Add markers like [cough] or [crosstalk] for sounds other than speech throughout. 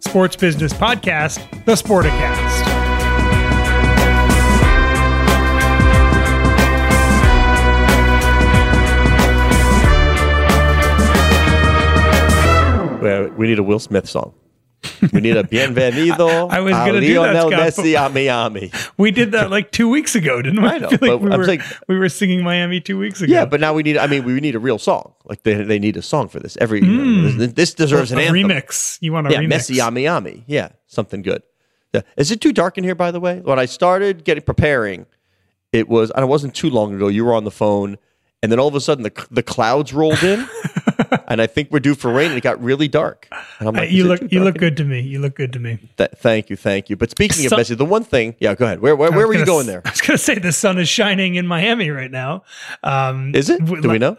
sports business podcast, The Sporticast. We need a Will Smith song. We need a Bienvenido [laughs] I was gonna do that, Scott, Messi a Miami. [laughs] We did that like two weeks ago, didn't we? I know, [laughs] feel like we I'm were, saying- we were singing Miami two weeks ago. Yeah, but now we need. I mean, we need a real song. Like they, they need a song for this. Every know, hmm. this, this deserves an anthem. remix. You want a Yeah, remix? Messi a Miami. Yeah, something good. Yeah. Is it too dark in here? By the way, when I started getting preparing, it was. and It wasn't too long ago. You were on the phone, and then all of a sudden the the clouds rolled in, [laughs] and I think we're due for rain. And it got really dark. And I'm Uh, like, you look you look good to me. You look good to me. Th- thank you, thank you. But speaking of Messi, the one thing, yeah, go ahead. Where where, where were you going there? I was going to say the sun is shining in Miami right now. Um, Is it? Do we know?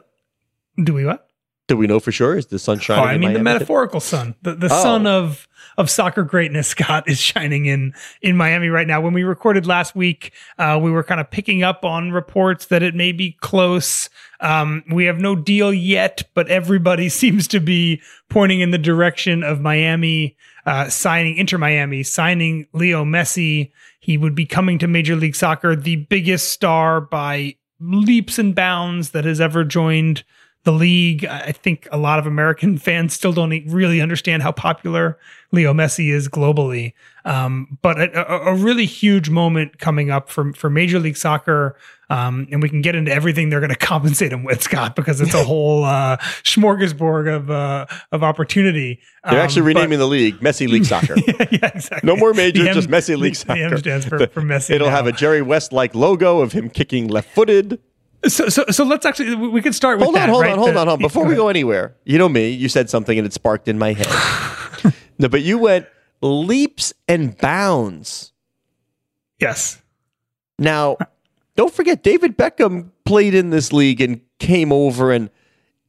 Do we what? Do we know for sure? Is the sun Oh. I mean the metaphorical sun. The the Oh. sun of of soccer greatness, [laughs] Scott, is shining in in Miami right now. When we recorded last week, uh, we were kind of picking up on reports that it may be close. Um, we have no deal yet, but everybody [laughs] seems to be pointing in the direction of Miami uh, signing Inter Miami signing Leo Messi. He would be coming to Major League Soccer, the biggest star by leaps and bounds that has ever joined the league. I think a lot of American [laughs] fans still don't really understand how popular Leo Messi is globally. Um, but a, a, really huge moment coming up for, for Major League Soccer. Um, and we can get into everything they're going [laughs] to compensate him with, Scott, because it's a [laughs] whole uh, smorgasbord of uh, of opportunity. They're actually Um, renaming the league Messi League Soccer. but- yeah, exactly. No more majors, The M- just Messi League Soccer. The M stands for, for Messi. It'll now. have a Jerry West like logo of him kicking left footed. So, so so let's actually we could start with Hold on, that, hold right? on, hold The- on, hold on. Before we go anywhere, you know me, you said something and it sparked in my head. [laughs] no, but you went leaps and bounds. yes. Now, don't forget David Beckham played in this league and came over and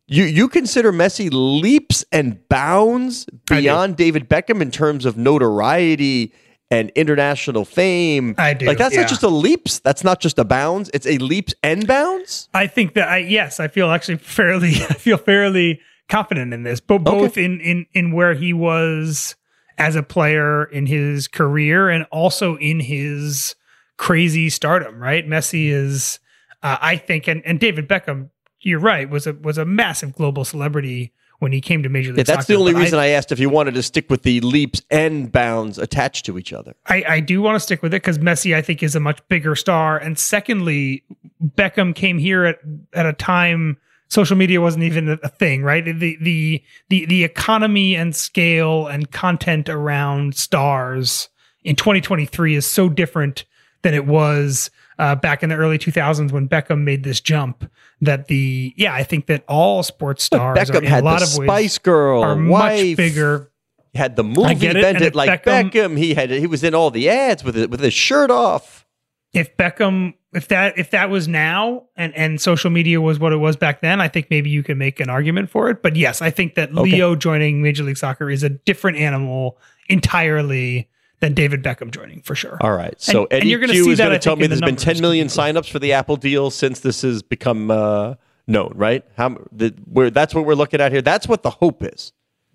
you you consider Messi leaps and bounds beyond David Beckham in terms of notoriety and international fame. I do, Like that's yeah. not just a leaps, that's not just a bounds, it's a leaps and bounds. I think that I yes, I feel actually fairly [laughs] I feel fairly confident in this, but both in in in where he was as a player in his career and also in his crazy stardom. Right, Messi is uh, I think, and and David Beckham, you're right, was a was a massive global celebrity when he came to Major League Yeah, that's Soccer, the only reason I, asked if you wanted to stick with the leaps and bounds attached to each other. I, I do want to stick with it because Messi, I think, is a much bigger star. And secondly, Beckham came here at at a time social media wasn't even a, a thing, right? The the the the economy and scale and content around stars in 2023 is so different than it was uh, back in the early 2000s when Beckham made this jump. That the yeah, I think that all sports stars are, Beckham in had a lot the of ways Spice Girl are wife. much bigger. He had the movie it, bent it like Beckham- Beckham. He had he was in all the ads with it with his shirt off. if Beckham if that if that was now and and social media was what it was back then, I think maybe you can make an argument for it. But yes, I think that Leo joining Major League Soccer is a different animal entirely than David Beckham joining for sure. All right. So And- and Eddie you're gonna Q see is that, going I to tell me in the there's been numbers 10 million signups for the Apple deal since this has become uh, known, right? How the, where that's what we're looking at here. That's what the hope is.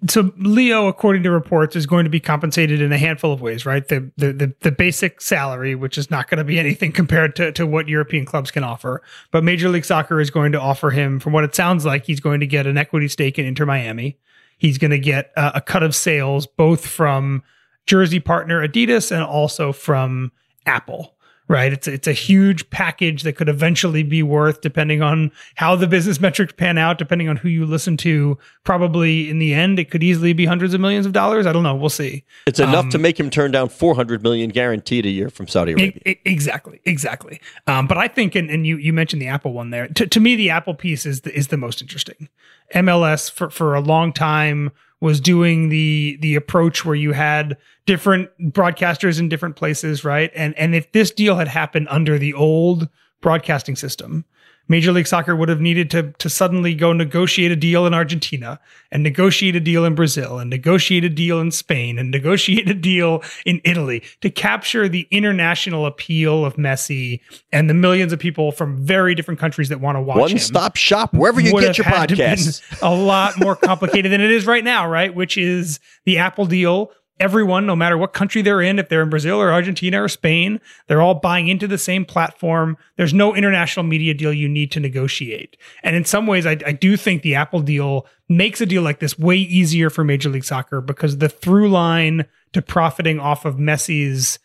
so Leo, according to reports, is going to be compensated in a handful of ways, right? The the the, the basic salary, which is not going to be [laughs] anything compared to, to what European clubs can offer. But Major League Soccer is going to offer him, from what it sounds like, he's going to get an equity stake in Inter Miami. He's going to get uh, a cut of sales both from jersey partner Adidas and also from Apple right? It's it's a huge package that could eventually be worth, depending on how the business metrics pan out, depending on who you listen to. Probably in the end, it could easily be hundreds of millions of dollars. I don't know. We'll see. It's enough um, to make him turn down four hundred million guaranteed a year from Saudi Arabia. exactly, exactly. Um, but I think, and, and you you mentioned the Apple one there. To, to me, the Apple piece is the, is the most interesting. MLS for for a long time was doing the the approach where you had different broadcasters in different places, right? And and if this deal had happened under the old broadcasting system, Major League Soccer would have needed to, to suddenly go negotiate a deal in Argentina and negotiate a deal in Brazil and negotiate a deal in Spain and negotiate a deal in Italy to capture the international appeal of Messi and the millions of people from very different countries that want to watch One stop shop wherever you get your podcast. [laughs] A lot more complicated than it is right now, right? Which is the Apple deal everyone, no matter what country they're in, if they're in Brazil or Argentina or Spain, they're all buying into the same platform. There's no international media deal you need to negotiate. And in some ways, I, I, do think the Apple deal makes a deal like this way easier for Major League Soccer because the through line to profiting off of Messi's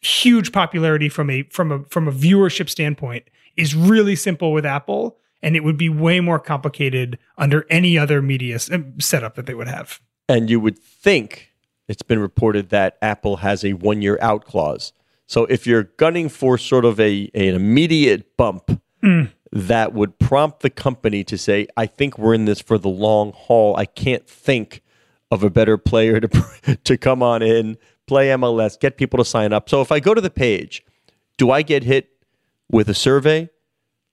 huge popularity from a from a from a viewership standpoint is really simple with Apple and it would be way more complicated under any other media setup that they would have. And you would think it's been reported that Apple has a one year out clause. So if you're gunning for sort of a, an immediate bump, mm. that would prompt the company to say, I think we're in this for the long haul. I can't think of a better player to, [laughs] to come on in, play MLS, get people to sign up. So if I go to the page, do I get hit with a survey?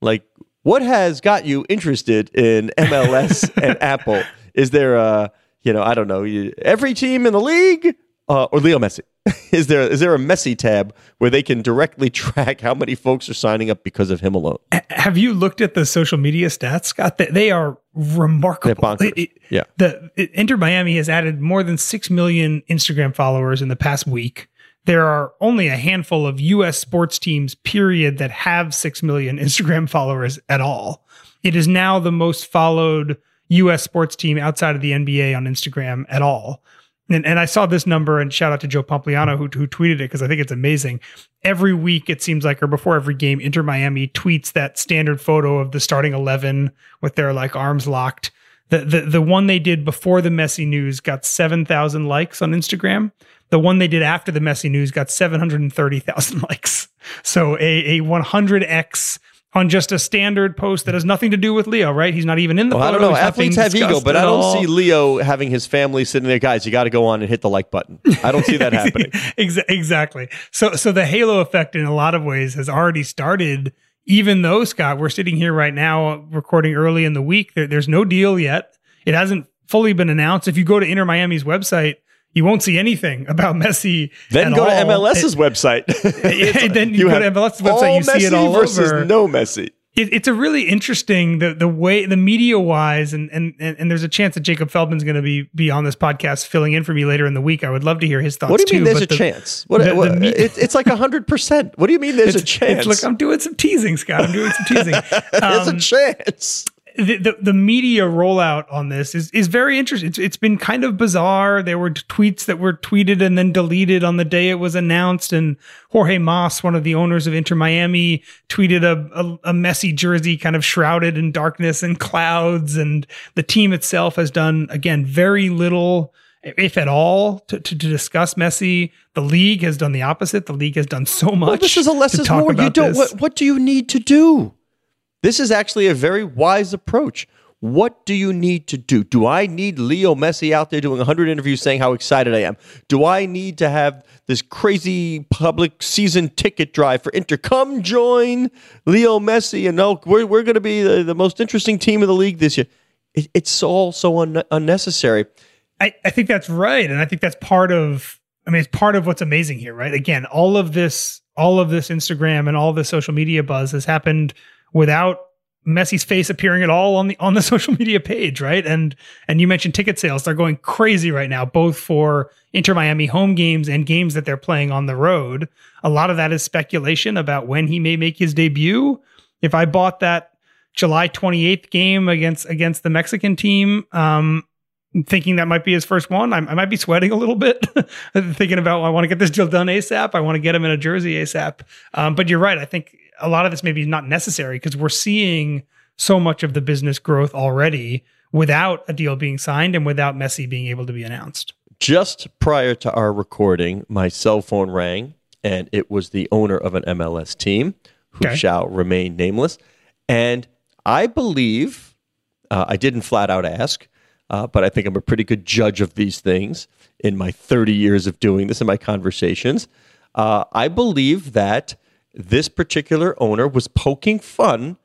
Like, what has got you interested in MLS [laughs] and Apple? Is there a you know, I don't know, every team in the league uh, or Leo Messi. [laughs] is there is there a Messi tab where they can directly [laughs] track how many folks are signing up because of him alone? Have you looked at the social media stats, Scott? They are remarkable. It, it, yeah, the it, Inter Miami has added more than six million Instagram followers in the past week. There are only a handful of U.S. sports teams, period, that have six million [laughs] Instagram followers at all. It is now the most followed U.S. sports team outside of the NBA on Instagram at all. And, and I saw this number and shout out to Joe Pompliano who, who tweeted it because I think it's amazing. Every week, it seems like, or before every game, Inter Miami tweets that standard photo of the starting 11 with their like arms locked. The, the, the one they did before the Messi news got 7,000 likes on Instagram. The one they did after the Messi news got 730,000 [laughs] likes. So a, a 100x on just a standard post that has nothing to do with Leo, right? He's not even in the well, photo. I don't know. Athletes have ego, but I don't all. see Leo having his family sitting there. Guys, you got to go on and hit the like button. I don't see that [laughs] happening. exactly. So, so the halo effect in a lot of ways has already started. Even though Scott, we're sitting here right now recording early in the week. There, there's no deal yet. It hasn't fully been announced. If you go to Inter Miami's website, you won't see anything about Messi. Then go all. to MLS's it, website. [laughs] [laughs] then you, you go to MLS's website. You Messi see it all versus over. No Messi. It, it's a really interesting the the way the media wise and and and there's a chance that Jacob Feldman's going to be be on this podcast filling in for me later in the week. I would love to hear his thoughts. What do you mean? Too, there's a the, chance. What, the, what, the it, it's like hundred percent. What do you mean? There's a chance. Look, I'm doing some teasing, Scott. I'm doing some [laughs] teasing. there's um, a chance the, the, the media rollout on this is is very interesting. It's, it's been kind of bizarre. There were tweets that were tweeted and then deleted on the day it was announced. And Jorge Mas, one of the owners of Inter Miami, tweeted a, a, a Messi jersey kind of shrouded in darkness and clouds. And the team itself has done again very little if at all, to, to, to, discuss Messi. The league has done the opposite. The league has done so much. Well, this is a less is more. You don't. What, what, do you need to do? This is actually a very wise approach. What do you need to do? Do I need Leo Messi out there doing 100 interviews saying how excited I am? Do I need to have this crazy public season ticket drive for Inter? Come join Leo Messi and no, we're, we're going to be the, the, most interesting team in the league this year. It, it's all so un- unnecessary. I, I think that's right. And I think that's part of, I mean, it's part of what's amazing here, right? Again, all of this, all of this Instagram and all this social media buzz has happened without Messi's face appearing at all on the on the [laughs] social media page, right? And and you mentioned ticket sales; they're going crazy right now, both for Inter Miami home games and games that they're playing on the road. A lot of that is speculation about when he may make his debut. If I bought that July 28th game against against the Mexican team, um, thinking that might be his first one. I, I might be sweating a little bit, [laughs] thinking about I want to get this deal done ASAP. I want to get him in a jersey ASAP. Um, but you're right. I think a lot of this maybe is not necessary because we're seeing so much of the business growth already without a deal being signed and without Messi being able to be announced. Just prior to our recording, my cell phone rang, and it was the owner of an MLS team who Okay. shall remain nameless. And I believe, uh, I didn't flat out ask, uh, but I think I'm a pretty good judge of these things in my 30 years of doing this in my conversations. Uh, I believe that this particular owner was poking fun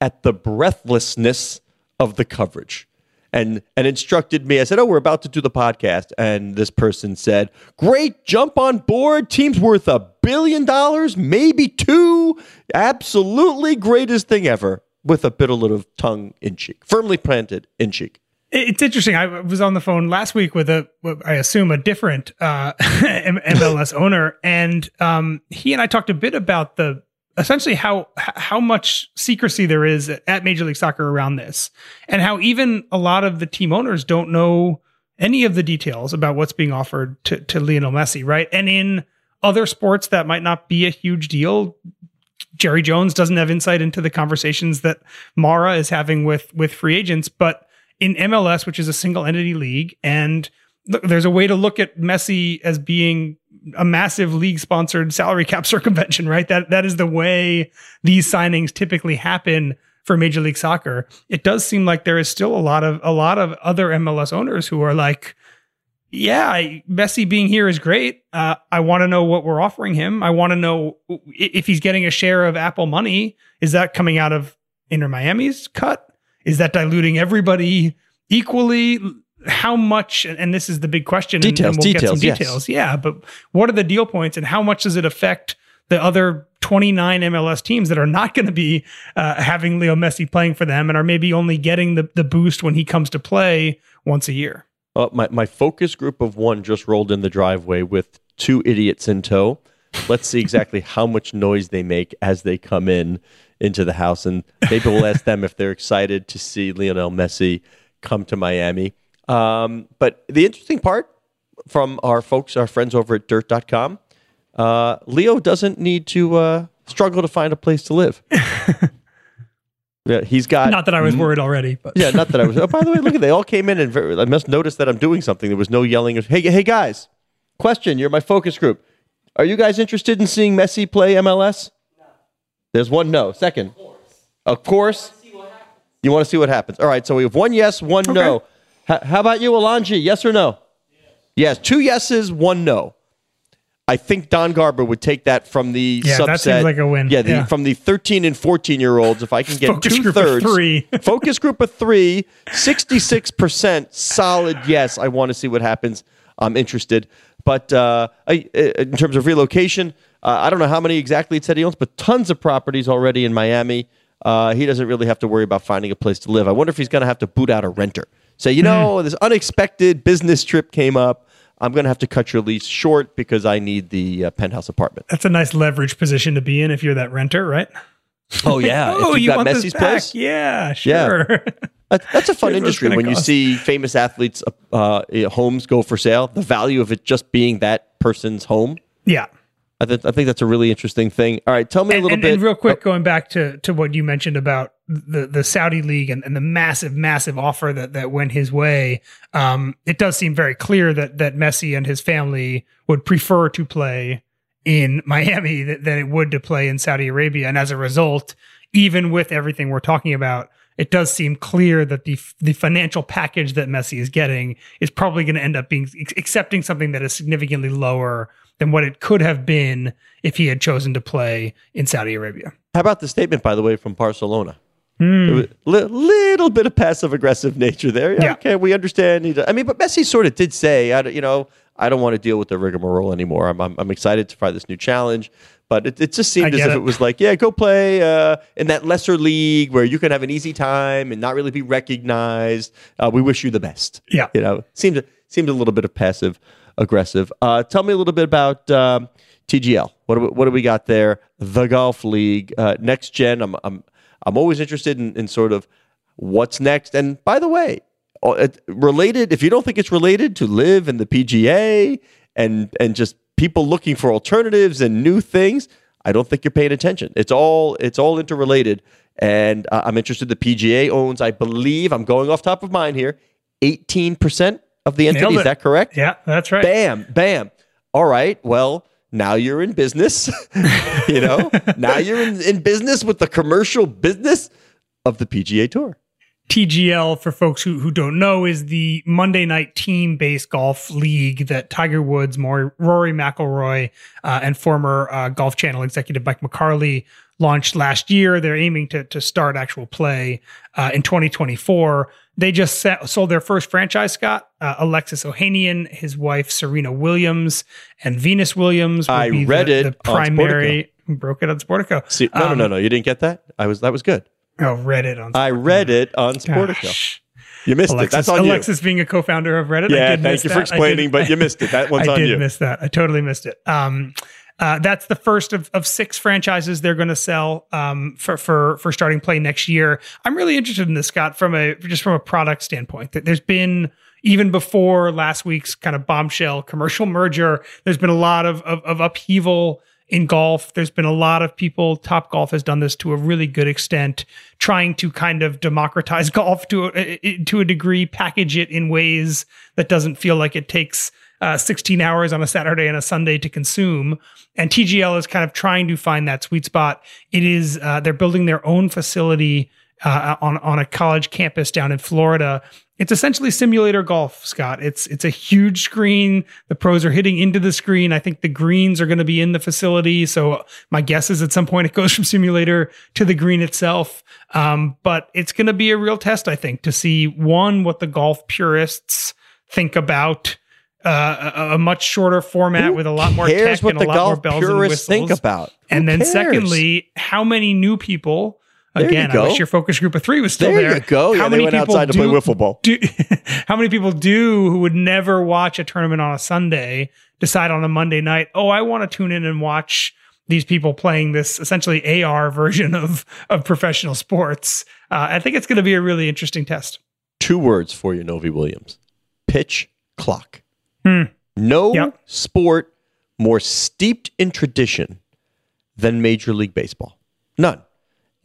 at the breathlessness of the coverage and and instructed me. I said, "Oh, we're about to do the podcast," and this person said, "Great, jump on board. Team's worth a billion dollars, maybe two. Absolutely greatest thing ever." With a bit of little tongue in cheek, firmly planted in cheek. It's interesting. I was on the phone last week with a, I assume, a different uh, [laughs] MLS [laughs] owner, and um, he and I talked a bit about the essentially how how much secrecy there is at Major League Soccer around this, and how even a lot of the team owners don't know any of the details about what's being offered to to Lionel Messi, right? And in other sports that might not be a huge deal, Jerry Jones doesn't have insight into the conversations that Mara is having with with free agents, but in MLS, which is a single entity league, and look, there's a way to look at Messi as being a massive league sponsored salary cap [laughs] circumvention, right? That that is the way these signings typically happen for Major League Soccer. It does seem like there is still a lot of a lot of other MLS owners who are like, yeah, Messi being here is great. Uh, I want to know what we're offering him. I want to know if he's getting a share of Apple money. Is that coming out of Inter Miami's cut? Is that diluting everybody equally? How much? And this is the big question. and- Details, and we'll get some details, yes. details. Yeah, but what are the deal points, and how much does it affect the other 29 MLS teams that are not going to be uh, having Leo Messi playing for them, and are maybe only getting the the boost when he comes to play once a year? Uh, my, my focus group of one just rolled in the driveway with two idiots in tow. Let's see exactly how much noise they make as they come in into the house. And maybe we'll ask them if they're excited to see Lionel Messi come to Miami. Um, but the interesting part from our folks, our friends over at dirt.com, uh, Leo doesn't need to uh, struggle to find a place to live. [laughs] yeah, he's got Not that I was worried already, but yeah, not that I was. Oh, by the way, look at they all came in and very, I must notice that I'm doing something. There was no yelling. Hey, hey, guys! Question: You're my focus group. Are you guys interested in seeing Messi play MLS? No. There's one no. Second, of course. You want to see what happens. All right. So we have one yes, one no. H- how about you, Alonji? Yes or no? Yes. Two yeses, one no. I think Don Garber would take that from the Yeah, subset. that seems like a win. Yeah, the, Yeah. from the 13 and 14 year olds. If I can get Focus two group of thirds, three. [laughs] focus group of three, 66% solid. Yes, I want to see what happens. I'm interested. But uh, I, uh, in terms of relocation, uh, I don't know how many exactly it said he owns, but tons of properties already in Miami. Uh, he doesn't really have to worry about finding a place to live. I wonder if he's going to have to boot out a renter. Say, you know, this unexpected business trip came up. I'm going to have to cut your lease short because I need the uh, penthouse apartment. that's a nice leverage position to be in if you're that renter, right? Oh yeah, [laughs] oh, you you've got want Messi's this back? place. Yeah, sure. That- That's a fun [laughs] Here's what it's industry when you see famous athletes' uh, uh, homes go for sale. The value of it just being that person's home. yeah. I, th- I think that's a really interesting thing. All right, tell me a little and, bit. and real quick, going back to to what you mentioned about the the Saudi league and, and the massive, massive offer that that went his way. Um, it does seem very clear that that Messi and his family would prefer to play in [laughs] Miami th- than it would to play in Saudi Arabia, and as a result, even with everything we're talking about. It does seem clear that the the financial package that Messi is getting is probably going to end up being accepting something that is significantly lower than what it could have been if he had chosen to play in Saudi Arabia. How about the statement, by the way, from Barcelona? Hmm. Li- little bit of passive aggressive nature there. Yeah, Yeah. Okay, we understand. I mean, but Messi sort of did say, I, you know, I don't want to deal with the rigmarole anymore. I'm, I'm, I'm excited to try this new challenge, But it, it just seemed as if it. it was like, yeah, go play uh, in that lesser league where you can have an easy time and not really be recognized. Uh, we wish you the best. Yeah. you know, seemed seemed a little bit of passive aggressive. Uh, tell me a little bit about um, TGL. What do we, what do we got there? The golf league, uh, next gen. I'm I'm I'm always interested in, in sort of what's next. And by the way, uh, related. If you don't think it's related to LIV and the PGA and and just people looking for alternatives and new things, I don't think you're paying attention. It's all it's all interrelated. And uh, I'm interested. The PGA owns, I believe, I'm going off top of mind here, 18 percent of the entity. Is that correct? Yeah, that's right. Bam, bam. All right. Well, now you're in business. [laughs] you know, now you're in, in business with the commercial business of the PGA Tour. TGL, for folks who, who don't know, is the Monday night team based golf league that Tiger Woods, Maury, Rory McIlroy, uh, and former uh, Golf Channel executive Mike McCarley launched last year. They're aiming to, to start actual play uh, in 2024. They just set, sold their first franchise, Scott. Uh, Alexis Ohanian, his wife Serena Williams, and Venus Williams. will I be read the, it the primary. Broke it on Sportico. See, no, Um, no, no, no. You didn't get that. I was that was good. Oh, read it on. I read it on Sportico. Gosh. You missed it. Alexis, That's on Alexis being a co-founder of Reddit. you. Yeah, thank you for that. I explaining, did- but you missed it. That [laughs] one's on you. I did miss that. I totally missed it. Um, uh, that's the first of, of six franchises they're going to sell um, for for for starting play next year. I'm really interested in this, Scott, from a just from a product standpoint. That there's been even before last week's kind of bombshell commercial merger, there's been a lot of of, of upheaval in golf. There's been a lot of people. Top Golf has done this to a really good extent, trying to kind of democratize [laughs] golf to a, to a degree, package it in ways that doesn't feel like it takes uh, 16 hours on a Saturday and a Sunday to consume. And TGL is kind of trying to find that sweet spot. It is uh, they're building their own facility uh, on on a college campus down in Florida. It's essentially simulator golf, Scott. It's it's a huge screen. The pros are hitting into the screen. I think the greens are going to be in the facility. So my guess is at some point it goes [laughs] from simulator to the green itself. Um, but it's going to be a real test, I think, to see one what the golf purists think about uh, a, a much shorter format Who with a lot more tech what and the a lot more bells and purists whistles. think about? Who and then cares? secondly, how many new people? There you Again, I wish your focus group of three was still There there. you go. Yeah, How they many went people outside to play do- wiffle ball. Do, [laughs] how many people do who would never watch a tournament on a Sunday decide on a Monday night? Oh, I want to tune in and watch these people playing this essentially AR version of of professional sports. Uh, I think it's going to be a really interesting test. Two words for you, Novy Williams: pitch clock. Hmm. No Yep. sport more steeped in tradition than Major League Baseball. None.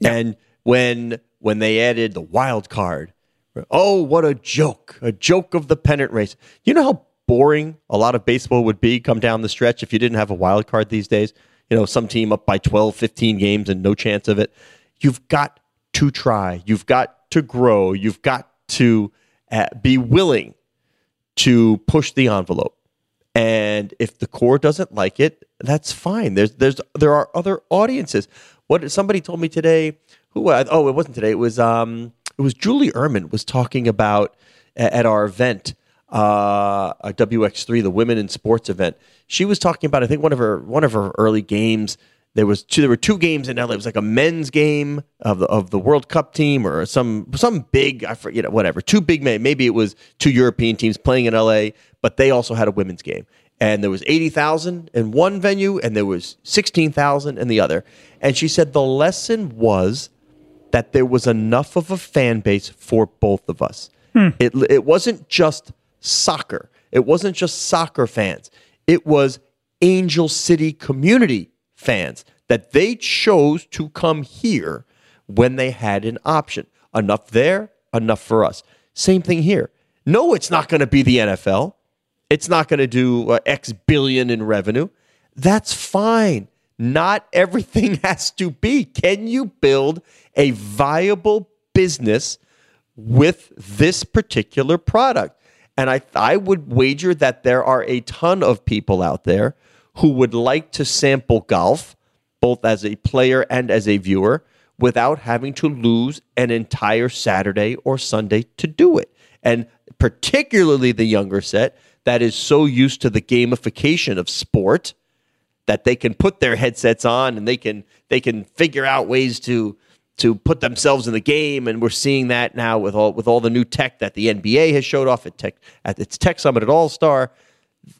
And when when they added the wild card, oh, what a joke! A joke of the pennant race. You know how boring a lot of baseball would be come down the stretch if you didn't have a wild card these days. You know, some team up by 12, 15 games and no chance of it. You've got to try. You've got to grow. You've got to uh, be willing to push the envelope. And if the core doesn't like it, that's fine. There's there's there are other audiences. What somebody told me today, who oh it wasn't today. It was um it was Julie Uhrman was talking about at our event uh a WX3 the women in sports event. She was talking about I think one of her one of her early games there was two there were two games in LA. It was like a men's game of the of the World Cup team or some some big I forget whatever. Two big men, maybe it was two European teams playing in LA, but they also had a women's game. And there was 80,000 in one venue and there was 16,000 in the other. And she said the lesson was that there was enough of a fan base for both of us. Hmm. It it wasn't just soccer. It wasn't just soccer fans. It was Angel City community fans that they chose to come here when they had an option. Enough there, enough for us. Same thing here. No, it's not going to be the NFL. It's not going to do uh, X billion in revenue. That's fine. Not everything [laughs] has to be. Can you build a viable business with this particular product? And I, I would wager that there are a ton of people out there who would like to sample golf, both as a player and as a viewer, without having to lose an entire Saturday or Sunday to do it. And particularly the younger set that is so used to the gamification of sport that they can put their headsets on and they can they can figure out ways to to put themselves in the game. And we're seeing that now with all with all the new tech that the NBA has showed off at tech at its tech summit at All Star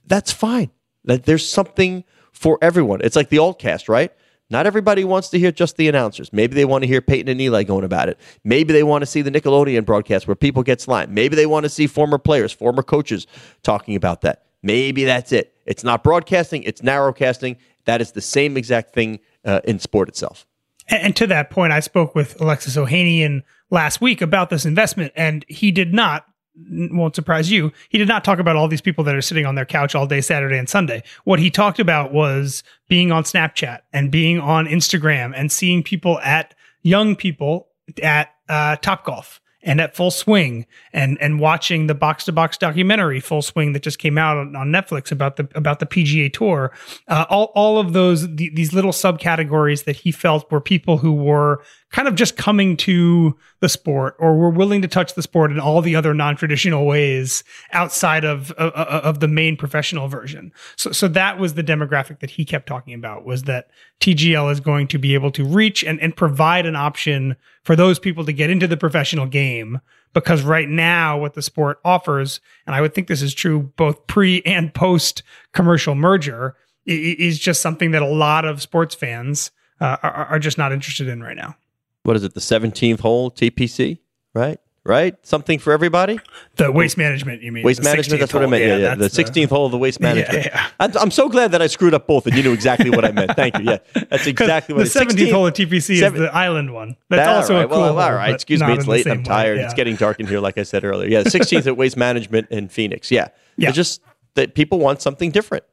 that's fine. That there's something for everyone. It's like the altcast right not everybody wants to hear just the announcers. Maybe they want to hear Peyton and Eli going about it. Maybe they want to see the Nickelodeon broadcast where people get slimed. Maybe they want to see former players, former coaches talking about that. Maybe that's it. It's not broadcasting, it's narrowcasting. That is the same exact thing uh, in sport itself. And, and to that point, I spoke with Alexis Ohanian last week about this investment, and he did not won't surprise you. He did not talk about all these people that are sitting on their couch all day Saturday and Sunday. What he talked about was being on Snapchat and being on Instagram and seeing people at young people at uh, Top Golf and at Full Swing and and watching the box to box documentary Full Swing that just came out on, Netflix about the about the PGA Tour. Uh, all all of those the, these little subcategories that he felt were people who were kind of just coming to the sport or were willing to touch the sport in all the other non-traditional ways outside of, of, of the main professional version. So, so that was the demographic that he kept talking about was that TGL is going to be able to reach and, and provide an option for those people to get into the professional game. Because right now, what the sport offers, and I would think this is true both pre and post commercial merger, is just something that a lot of sports fans uh, are, are just not interested in right now what is it, the 17th hole TPC, right? Right? Something for everybody? The waste management, you mean? Waste management, that's what I meant. Yeah, yeah. yeah. The 16th hole of the waste management. Yeah, yeah. I'm so glad that I screwed up both and you knew exactly what I meant. Thank you. Yeah, that's [laughs] exactly what The 17th 16th, hole of TPC seven, is the island one. That's also right. a cool Well, all right. Excuse me. It's late. I'm tired. Way, it's getting dark in here, like I said earlier. Yeah, 16th [laughs] at waste management in Phoenix. Yeah. Yeah. It's just that people want something different.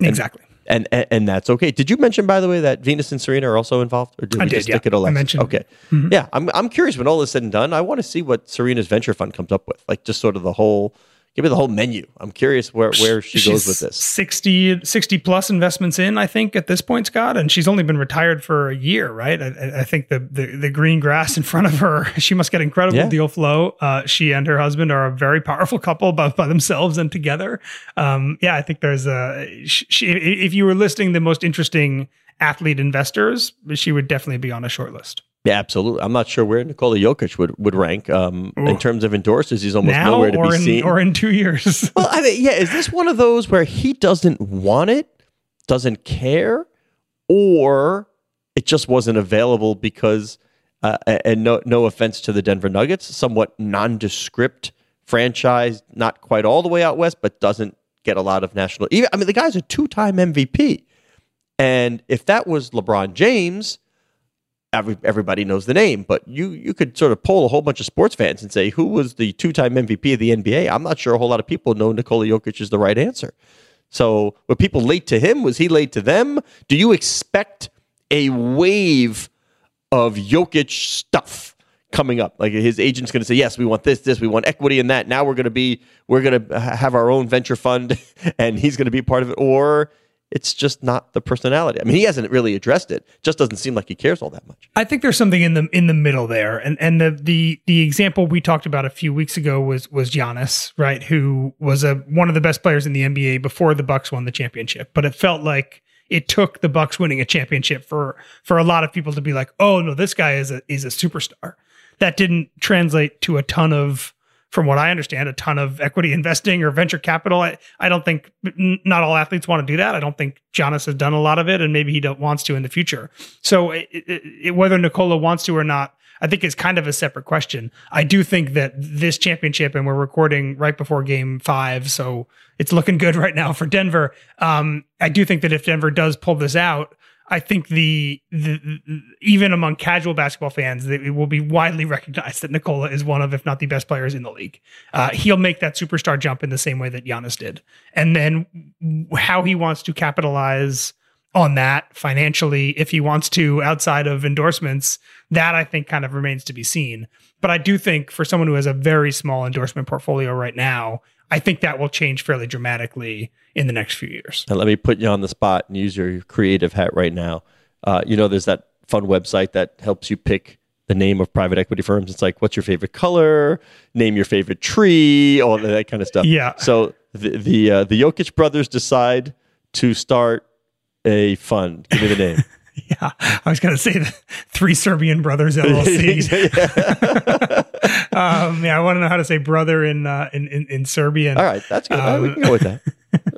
And, exactly and, and, and that's okay. Did you mention, by the way, that Venus and Serena are also involved, or did I we did, just yeah. stick it Alexa? I mentioned. Okay, mm-hmm. yeah. I'm I'm curious when all is said and done. I want to see what Serena's venture fund comes up with, like just sort of the whole give me the whole menu. I'm curious where, where she she's goes with this. 60, 60 plus investments in, I think, at this point, Scott. And she's only been retired for a year, right? I, I think the, the, the green grass in front of her, [laughs] she must get incredible yeah. deal flow. Uh, she and her husband are a very powerful couple, both by themselves and together. Um, yeah, I think there's a. She, if you were listing the most interesting athlete investors, she would definitely be on a short list. Yeah, absolutely. I'm not sure where Nikola Jokic would, would rank um, in terms of endorsers. He's almost now nowhere to be in, seen. Or in two years. [laughs] well, I mean, yeah, is this one of those where he doesn't want it, doesn't care, or it just wasn't available because, uh, and no, no offense to the Denver Nuggets, somewhat nondescript franchise, not quite all the way out west, but doesn't get a lot of national. Even I mean, the guy's a two-time MVP, and if that was LeBron James every, everybody knows the name, but you you could sort of poll a whole bunch of sports fans and say who was the two time MVP of the NBA. I'm not sure a whole lot of people know Nikola Jokic is the right answer. So were people late to him? Was he late to them? Do you expect a wave of Jokic stuff? coming up. Like his agent's going to say, "Yes, we want this, this, we want equity in that." Now we're going to be, we're going to have our own venture fund, [laughs] and he's going to be part of it. Or it's just not the personality. I mean, he hasn't really addressed it. Just doesn't seem like he cares all that much. I think there's something in the in the middle there, and and the the the example we talked about a few weeks ago was was Giannis, right? Who was a one of the best players in the NBA before the Bucks won the championship, but it felt like it took the Bucks winning a championship for for a lot of people to be like, oh no, this guy is a is a superstar. That didn't translate to a ton of from what I understand, a ton of equity [laughs] investing or venture capital. I, I don't think not all athletes want to do that. I don't think Giannis has done a lot of it, and maybe he wants to in the future. So it, it, whether Nikola wants to or not, I think is kind of a separate question. I do think that this championship, and we're recording right before Game Five, so it's looking good [laughs] right now for Denver. Um, I do think that if Denver does pull this out, I think the, the, the, even among casual basketball fans, it will be widely recognized that Nikola is one of, if not the best players in the league. Uh, he'll make that superstar jump in the same way that Giannis did, and then how he wants to capitalize on that financially, if he wants to, outside of endorsements, that I think kind of remains to be seen. But I do think for someone who has a very small endorsement portfolio right now, I think that will change fairly dramatically in the next few years. And let me put you on the spot and use your creative hat right now. Uh, you know, there's that fun website that helps you pick the name of private equity firms. It's like, what's your favorite color? Name your favorite tree, all that kind of stuff. Yeah. So the the uh, the Jokic brothers decide to start a fund? Give me the name. [laughs] [laughs] Yeah, I was going to say the Three Serbian Brothers [laughs] LLC. [laughs] um, yeah, I want to know how to say brother in uh, in, in, in Serbian. All right, that's good. Um, we can go with that.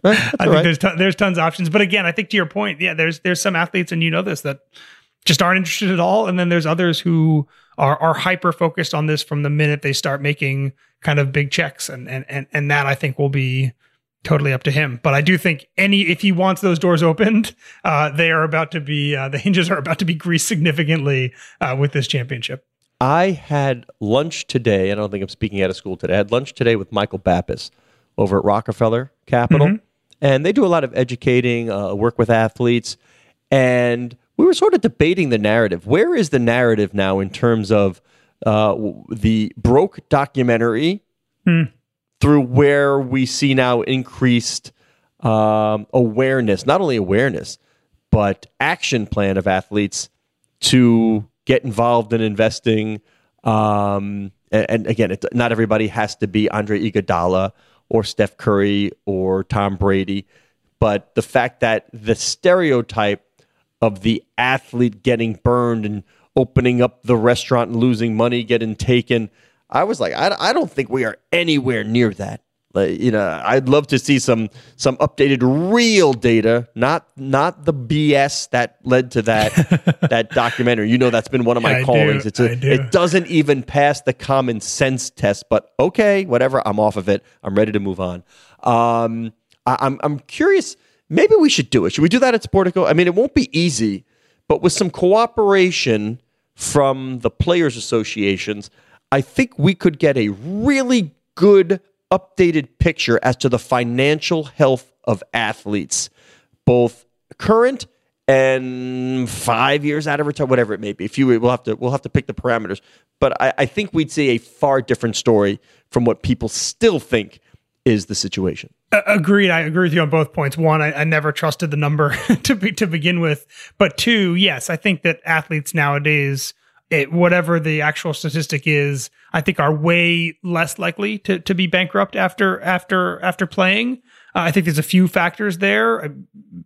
That's I think right. there's ton, there's tons of options, but again, I think to your point, yeah, there's there's some athletes, and you know this that just aren't interested at all, and then there's others who are are hyper focused on this from the minute they start making kind of big checks, and and and and that I think will be totally up to him. But I do think any if he wants those doors opened, uh, they are about to be uh, the hinges are about to be greased significantly uh, with this championship. I had lunch today. I don't think I'm speaking out of school today. I had lunch today with Michael Bappas over at Rockefeller Capital, mm-hmm. and they do a lot of educating, uh, work with athletes, and we were sort of debating the narrative. Where is the narrative now in terms of uh, the broke documentary? Hmm through where we see now increased um, awareness, not only awareness, but action plan of athletes to get involved in investing. Um, and, and, again, it, not everybody has to be Andre Iguodala or Steph Curry or Tom Brady, but the fact that the stereotype of the athlete getting burned and opening up the restaurant and losing money, getting taken – I was like, I, I don't think we are anywhere near that. Like, you know, I'd love to see some some updated real data, not not the BS that led to that [laughs] that documentary. You know, that's been one of my yeah, callings. Do. It's a, do. it doesn't even pass the common sense test. But okay, whatever. I'm off of it. I'm ready to move on. Um, I, I'm I'm curious. Maybe we should do it. Should we do that at Sportico? I mean, it won't be easy, but with some cooperation from the players' associations. I think we could get a really good updated picture as to the financial health of athletes, both current and five years out of retirement, whatever it may be. If you we'll have to we'll have to pick the parameters. But I, I think we'd see a far different story from what people still think is the situation. Agreed. I agree with you on both points. One, I, I never trusted the number [laughs] to be, to begin with, but two, yes, I think that athletes nowadays it, whatever the actual statistic is, I think are way less likely to, to be bankrupt after after after playing. Uh, I think there's a few factors there. Uh,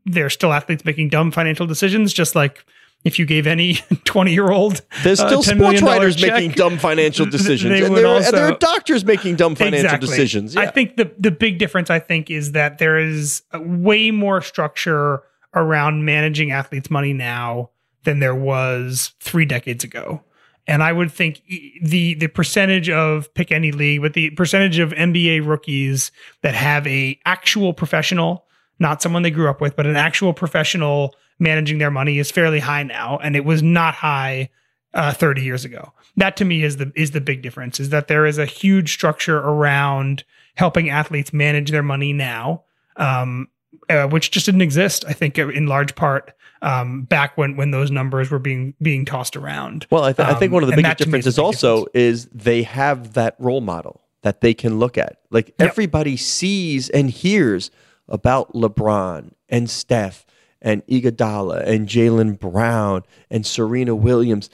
there are still athletes making dumb financial decisions, just like if you gave any [laughs] 20 year old there's uh, still uh, sports writers check, making dumb financial [laughs] decisions and there, also, and there, are doctors making dumb financial exactly. decisions yeah. i think the, the big difference i think is that there is way more structure around managing athletes money now than there was three decades ago. And I would think the the percentage of pick any league, but the percentage of NBA rookies that have a actual professional, not someone they grew up with, but an actual professional managing their money is fairly high now, and it was not high uh, 30 years ago. That to me is the is the big difference. Is that there is a huge structure around helping athletes manage their money now, um, uh, which just didn't exist. I think in large part um, back when when those numbers were being being tossed around. Well, I, th- um, I think one of the biggest differences also difference. is they have that role model that they can look at. Like yep. everybody sees and hears about LeBron and Steph and Iguodala and Jaylen Brown and Serena Williams.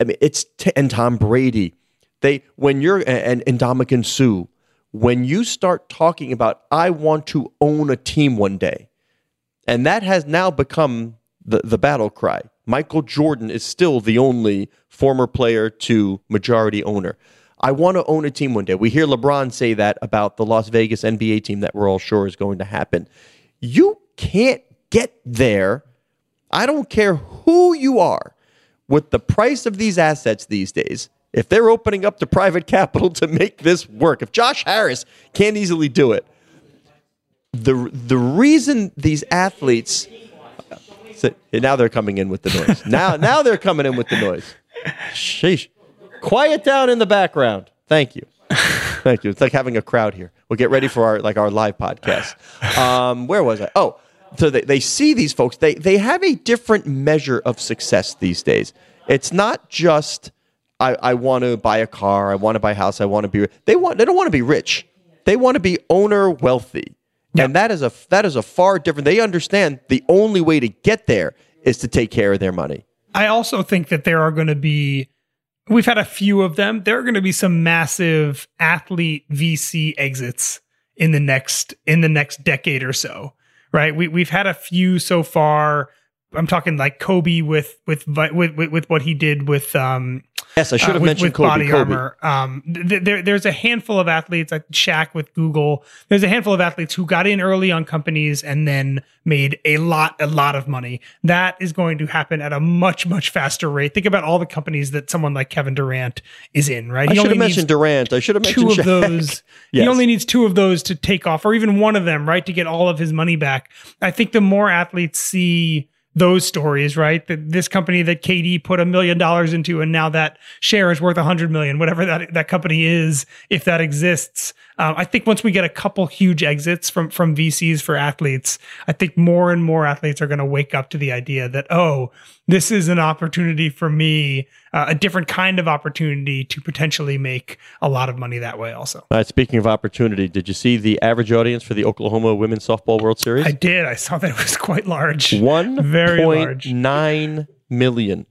I mean, it's t- and Tom Brady. They when you're and and Ndamukong Suh. When you start talking about, I want to own a team one day, and that has now become the, the battle cry. Michael Jordan is still the only former player to majority owner. I want to own a team one day. We hear LeBron say that about the Las Vegas NBA team that we're all sure is going to happen. You can't get there. I don't care who you are with the price of these assets these days. If they're opening up to private capital to make this work, if Josh Harris can't easily do it, the the reason these athletes so, now they're coming in with the noise. now, now they're coming in with the noise. Sheesh. Quiet down in the background. Thank you. Thank you. It's like having a crowd here. We'll get ready for our like our live podcast. Um, where was I? Oh, so they, they see these folks. They they have a different measure of success these days. It's not just I, I want to buy a car, I want to buy a house, I want to be. They want they don't want to be rich. They want to be owner wealthy. And that is a that is a far different. They understand the only way to get there is to take care of their money. I also think that there are going to be we've had a few of them. There are going to be some massive athlete VC exits in the next in the next decade or so. right? We we've had a few so far. I'm talking like Kobe with with with with, with what he did with um Yes, I should have uh, with, mentioned with Kobe. body Kobe. armor. Um, th- there, there's a handful of athletes, like Shaq with Google. There's a handful of athletes who got in early on companies and then made a lot, a lot of money. That is going to happen at a much, much faster rate. Think about all the companies that someone like Kevin Durant is in, right? I should have mentioned Durant. I should have mentioned two of Shaq. those. [laughs] He only needs two of those to take off, or even one of them, right, to get all of his money back. I think the more athletes see those stories, right, that this company that KD put a million dollars into, and now that share is worth a hundred million, whatever that that company is, if that exists. Um, I think once we get a couple huge exits from from VCs for athletes, I think more and more athletes are going to wake up to the idea that oh, this is an opportunity for me, uh, a different kind of opportunity to potentially make a lot of money that way. Also, right, speaking of opportunity, did you see the average audience for the Oklahoma Women's Softball World Series? I did. I saw that it was quite large. One very large. nine million.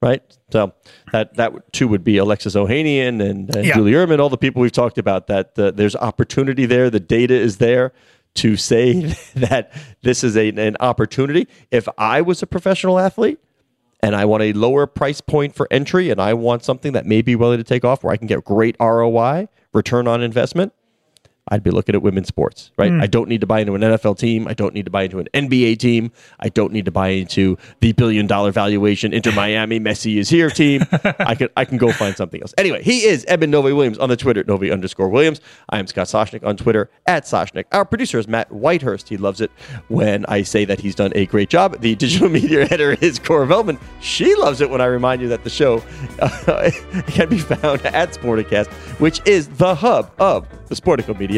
Right, so that that too would be Alexis Ohanian and, and Yeah. Julie Uhrman, all the people we've talked about. That there's opportunity there. The data is there to say [laughs] that this is a, an opportunity. If I was a professional athlete and I want a lower price point for entry, and I want something that may be willing to take off, where I can get great ROI, return on investment, I'd be looking at women's sports, right? I don't need to buy into an NFL team. I don't need to buy into an NBA team. I don't need to buy into the billion dollar valuation Inter Miami [laughs] Messi is here team. I can I can go find something else. Anyway, he is Eben Novy Williams on the Twitter, Novy underscore Williams. I am Scott Soshnick on Twitter at Soshnick. Our producer is Matt Whitehurst. He loves it when I say that he's done a great job. The digital [laughs] media editor is Cora Veltman. She loves it when I remind you that the show uh, [laughs] can be found at Sporticast, which is the hub of the Sportico Media